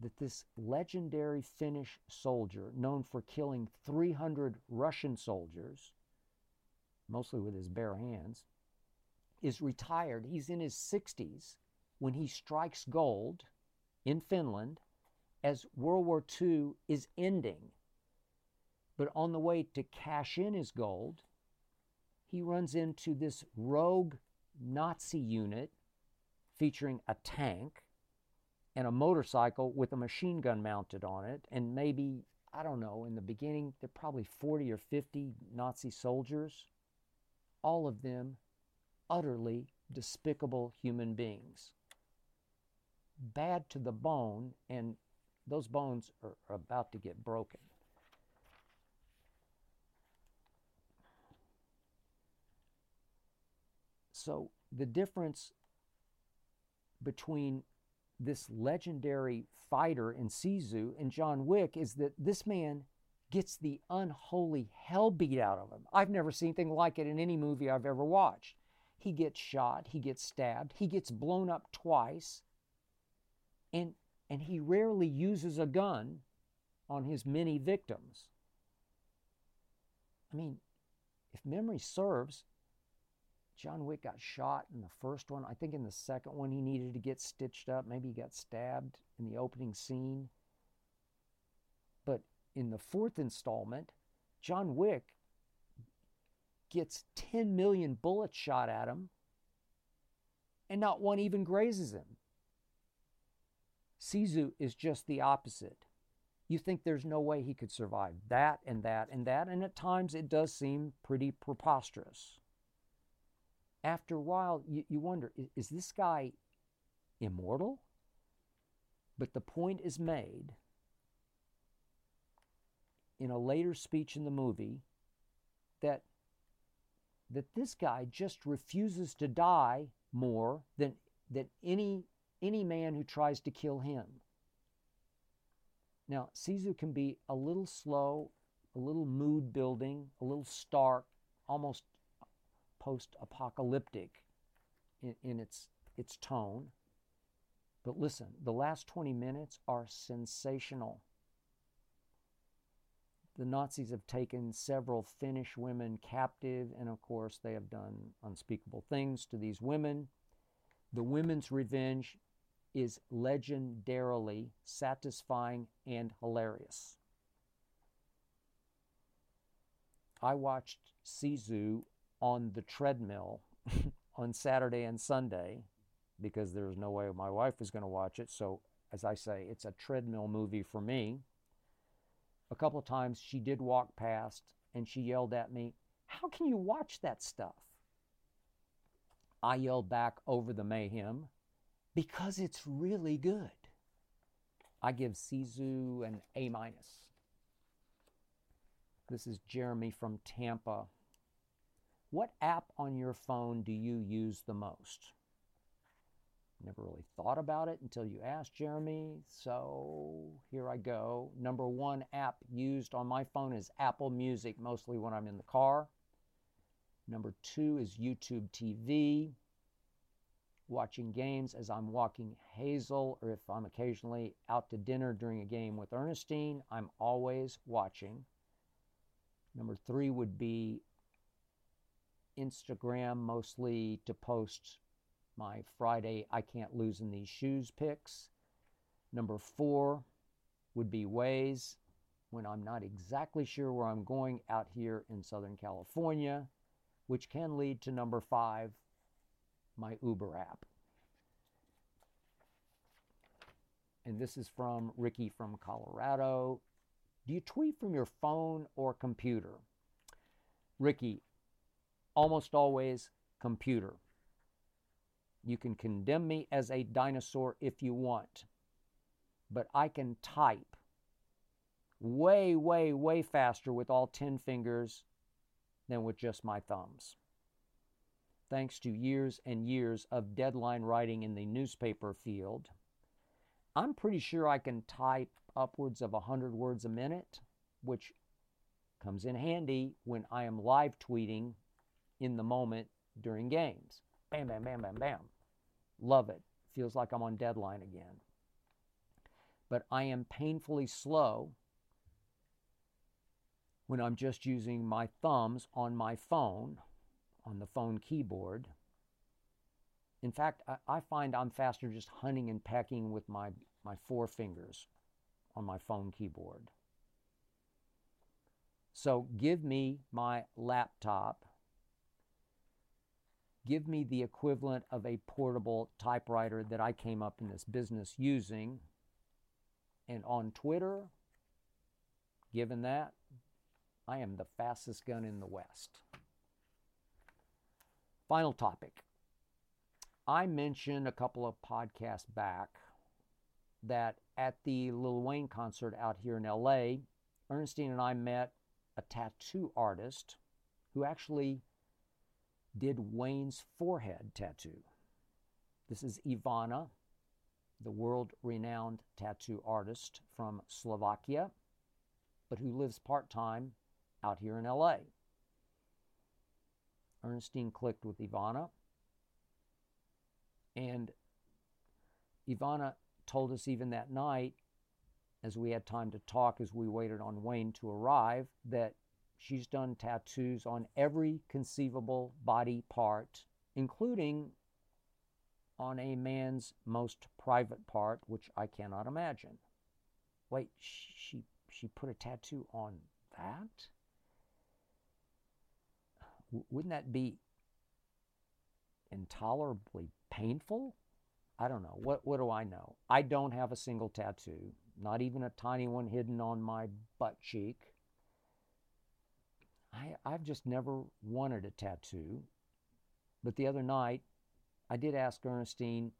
that this legendary Finnish soldier, known for killing 300 Russian soldiers, mostly with his bare hands, is retired. He's in his 60s when he strikes gold in Finland as World War II is ending. But on the way to cash in his gold, he runs into this rogue Nazi unit featuring a tank and a motorcycle with a machine gun mounted on it. And maybe, I don't know, in the beginning, there are probably 40 or 50 Nazi soldiers, all of them utterly despicable human beings. Bad to the bone, and those bones are about to get broken. So the difference between this legendary fighter in Sisu and John Wick is that this man gets the unholy hell beat out of him. I've never seen anything like it in any movie I've ever watched. He gets shot, he gets stabbed, he gets blown up twice, and and he rarely uses a gun on his many victims. I mean, if memory serves, John Wick got shot in the first one. I think in the second one, he needed to get stitched up. Maybe he got stabbed in the opening scene. But in the fourth installment, John Wick gets 10 million bullets shot at him, and not one even grazes him. Sisu is just the opposite. You think there's no way he could survive that and that and that, and at times it does seem pretty preposterous after a while, you, you wonder is this guy immortal? But the point is made in a later speech in the movie that that this guy just refuses to die more than than any any man who tries to kill him. Now, Sisu can be a little slow, a little mood building, a little stark, almost post apocalyptic in, in its, its tone. But listen, the last 20 minutes are sensational. The Nazis have taken several Finnish women captive, and of course, they have done unspeakable things to these women. The women's revenge is legendarily satisfying and hilarious. I watched Sisu on the treadmill on Saturday and Sunday because there was no way my wife was going to watch it. So, as I say, it's a treadmill movie for me. A couple of times she did walk past and she yelled at me, How can you watch that stuff? I yelled back over the mayhem, Because it's really good. I give Sisu an A minus. This is Jeremy from Tampa. What app on your phone do you use the most? Never really thought about it until you asked Jeremy. So here I go. Number one app used on my phone is Apple Music, mostly when I'm in the car. Number two is YouTube TV. watching games as I'm walking Hazel, or if I'm occasionally out to dinner during a game with Ernestine, I'm always watching. Number three would be Instagram, mostly to post my Friday I can't lose in these shoes picks. Number four would be Waze when I'm not exactly sure where I'm going out here in Southern California, which can lead to number five, my Uber app. And this is from Ricky from Colorado. Do you tweet from your phone or computer? Ricky, almost always computer. You can condemn me as a dinosaur if you want, but I can type way, way, way faster with all 10 fingers than with just my thumbs. Thanks to years and years of deadline writing in the newspaper field, I'm pretty sure I can type upwards of 100 words a minute, which comes in handy when I am live tweeting in the moment during games. Bam, bam, bam, bam, bam. Love it. Feels like I'm on deadline again. But I am painfully slow when I'm just using my thumbs on my phone, on the phone keyboard. In fact, I, I, find I'm faster just hunting and pecking with my, my four fingers on my phone keyboard. So give me my laptop. Give me the equivalent of a portable typewriter that I came up in this business using. And on Twitter, given that, I am the fastest gun in the West. Final topic. I mentioned a couple of podcasts back that at the Lil Wayne concert out here in LA, Ernestine and I met a tattoo artist who actually did Wayne's forehead tattoo. This is Ivana, the world renowned tattoo artist from Slovakia, but who lives part time out here in LA. Ernestine clicked with Ivana, and Ivana told us even that night, as we had time to talk as we waited on Wayne to arrive, that she's done tattoos on every conceivable body part, including on a man's most private part, which I cannot imagine. Wait, she she put a tattoo on that? wouldn't that be intolerably painful? I don't know. What what do I know? I don't have a single tattoo, not even a tiny one hidden on my butt cheek. I I've just never wanted a tattoo. But the other night, I did ask Ernestine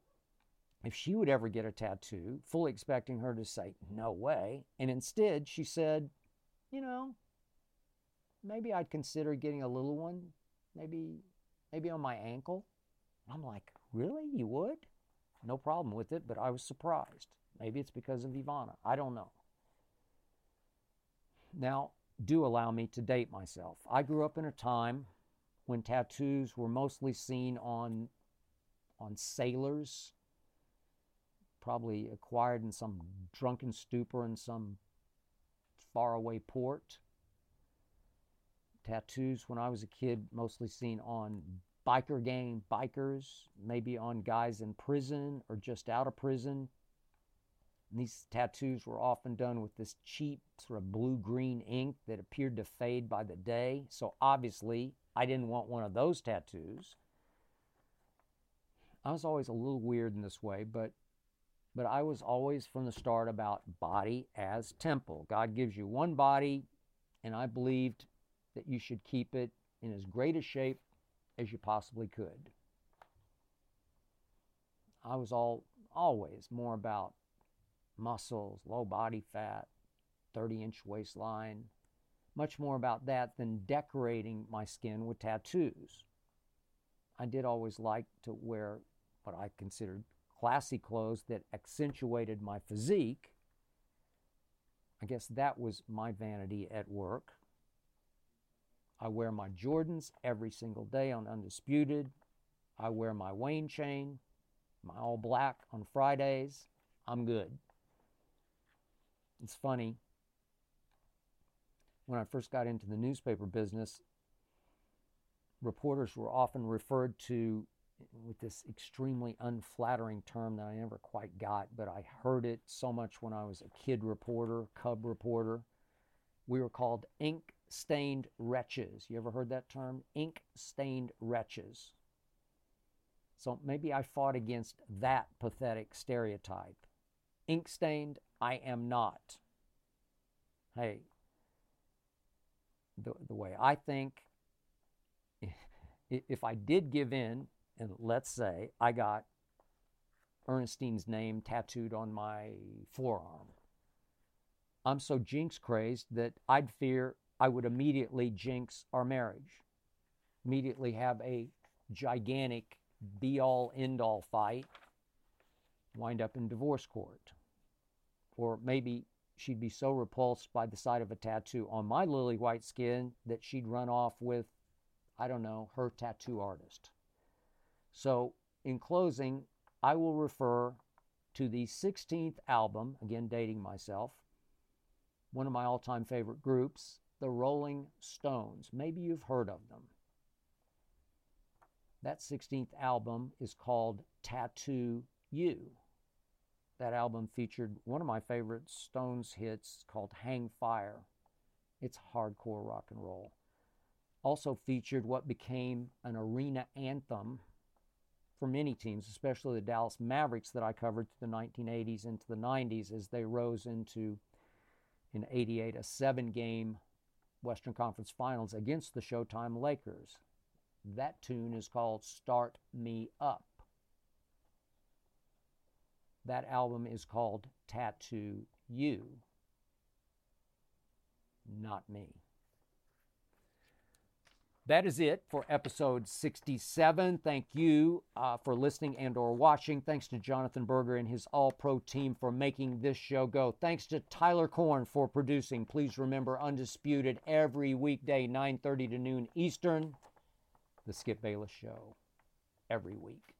if she would ever get a tattoo, fully expecting her to say, no way. And instead, she said, you know, maybe I'd consider getting a little one, maybe maybe on my ankle. I'm like, really? You would? No problem with it, but I was surprised. Maybe it's because of Ivana. I don't know. Now, do allow me to date myself. I grew up in a time when tattoos were mostly seen on on sailors, probably acquired in some drunken stupor in some faraway port tattoos when I was a kid, mostly seen on biker gang bikers, maybe on guys in prison or just out of prison. These tattoos were often done with this cheap, sort of blue green ink that appeared to fade by the day. So obviously, I didn't want one of those tattoos. I was always a little weird in this way, but but I was always from the start about body as temple. God gives you one body, and I believed that you should keep it in as great a shape as you possibly could. I was all always more about muscles, low body fat, 30 inch waistline, much more about that than decorating my skin with tattoos. I did always like to wear what I considered classy clothes that accentuated my physique. I guess that was my vanity at work. I wear my Jordans every single day on Undisputed. I wear my Wayne chain my all black on Fridays, I'm good. It's funny. When I first got into the newspaper business, reporters were often referred to with this extremely unflattering term that I never quite got, but I heard it so much when I was a kid reporter, cub reporter. We were called ink stained wretches. You ever heard that term? Ink stained wretches. So maybe I fought against that pathetic stereotype. Ink stained, I am not. Hey, the, the way I think, if I did give in, and let's say I got Ernestine's name tattooed on my forearm, I'm so jinx crazed that I'd fear I would immediately jinx our marriage, immediately have a gigantic be all end all fight, wind up in divorce court. Or maybe she'd be so repulsed by the sight of a tattoo on my lily white skin that she'd run off with, I don't know, her tattoo artist. So, in closing, I will refer to the 16th album, again dating myself, one of my all time favorite groups, the Rolling Stones. Maybe you've heard of them. That 16th album is called Tattoo You. That album featured one of my favorite Stones hits called Hang Fire. It's hardcore rock and roll. Also featured what became an arena anthem for many teams, especially the Dallas Mavericks that I covered through the 1980s into the 90s as they rose into, in 88, a seven game Western Conference Finals against the Showtime Lakers. That tune is called Start Me Up. That album is called Tattoo You, not me. That is it for episode 67. Thank you uh, for listening and or watching. Thanks to Jonathan Berger and his all-pro team for making this show go. Thanks to Tyler Korn for producing. Please remember Undisputed every weekday 9:30 to noon Eastern. The Skip Bayless show every week.